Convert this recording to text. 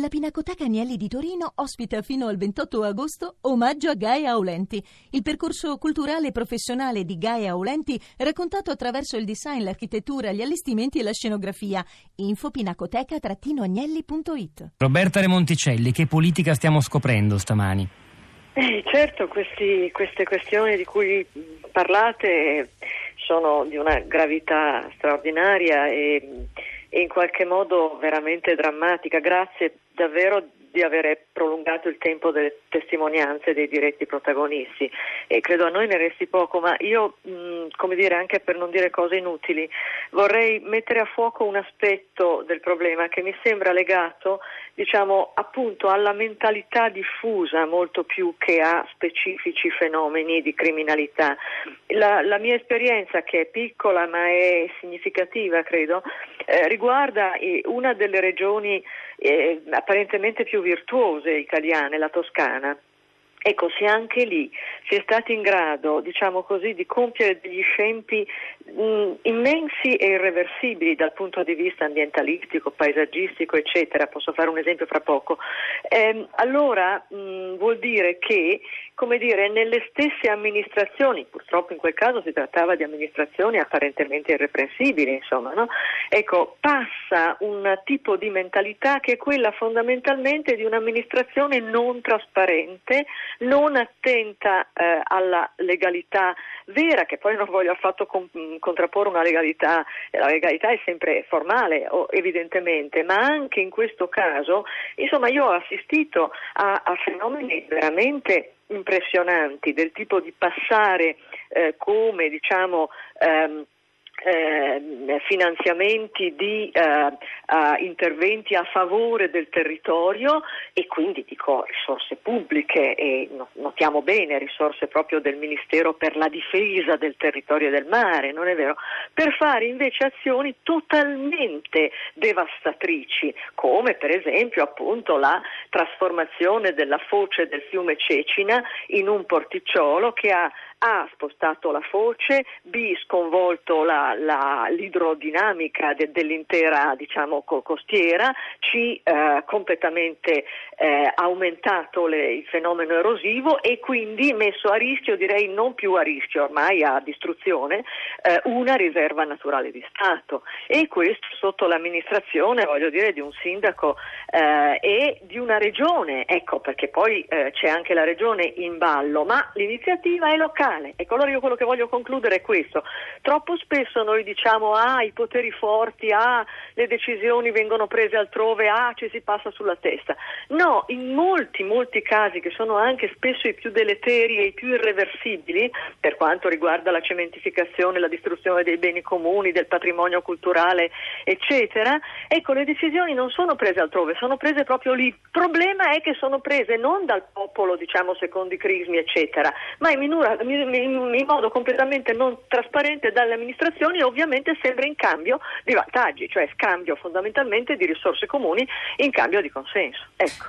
La Pinacoteca Agnelli di Torino ospita fino al 28 agosto Omaggio a Gaia Aulenti, il percorso culturale e professionale di Gaia Aulenti raccontato attraverso il design, l'architettura, gli allestimenti e la scenografia. Info pinacoteca-agnelli.it Roberta Remonticelli, che politica stiamo scoprendo stamani? Eh, certo, questi, queste questioni di cui parlate sono di una gravità straordinaria e e in qualche modo veramente drammatica. Grazie davvero di avere prolungato il tempo delle testimonianze dei diretti protagonisti e credo a noi ne resti poco, ma io, mh, come dire, anche per non dire cose inutili, vorrei mettere a fuoco un aspetto del problema che mi sembra legato, diciamo, appunto alla mentalità diffusa molto più che a specifici fenomeni di criminalità. La, la mia esperienza, che è piccola ma è significativa, credo, eh, riguarda eh, una delle regioni eh, apparentemente più virtuose italiane, la Toscana. Ecco, se anche lì si è stati in grado, diciamo così, di compiere degli scempi mh, immensi e irreversibili dal punto di vista ambientalistico, paesaggistico, eccetera, posso fare un esempio fra poco, ehm, allora mh, vuol dire che, come dire, nelle stesse amministrazioni, purtroppo in quel caso si trattava di amministrazioni apparentemente irreprensibili, insomma, no? ecco, passa un tipo di mentalità che è quella fondamentalmente di un'amministrazione non trasparente, non attenta eh, alla legalità vera, che poi non voglio affatto con, contrapporre una legalità, la legalità è sempre formale evidentemente, ma anche in questo caso, insomma io ho assistito a, a fenomeni veramente impressionanti del tipo di passare eh, come diciamo ehm, eh, finanziamenti di eh, interventi a favore del territorio e quindi dico risorse pubbliche e notiamo bene risorse proprio del Ministero per la difesa del territorio e del mare, non è vero? Per fare invece azioni totalmente devastatrici, come per esempio appunto la trasformazione della foce del fiume Cecina in un porticciolo che ha a spostato la foce, B sconvolto la, la, l'idrodinamica de, dell'intera diciamo, costiera, C eh, completamente eh, aumentato le, il fenomeno erosivo e quindi messo a rischio, direi non più a rischio, ormai a distruzione, eh, una riserva naturale di Stato e questo sotto l'amministrazione, voglio dire, di un sindaco eh, e di una regione, ecco perché poi eh, c'è anche la regione in ballo, ma l'iniziativa è locale. Ecco, allora io quello che voglio concludere è questo. Troppo spesso noi diciamo ah, i poteri forti, ah, le decisioni vengono prese altrove, ah, ci si passa sulla testa. No, in molti, molti casi che sono anche spesso i più deleteri e i più irreversibili, per quanto riguarda la cementificazione, la distruzione dei beni comuni, del patrimonio culturale, eccetera, ecco, le decisioni non sono prese altrove, sono prese proprio lì. Il problema è che sono prese non dal popolo, diciamo, secondo i crismi, eccetera, ma in minura, in, in modo completamente non trasparente dalle amministrazioni e ovviamente sempre in cambio di vantaggi, cioè scambio fondamentalmente di risorse comuni in cambio di consenso. Ecco.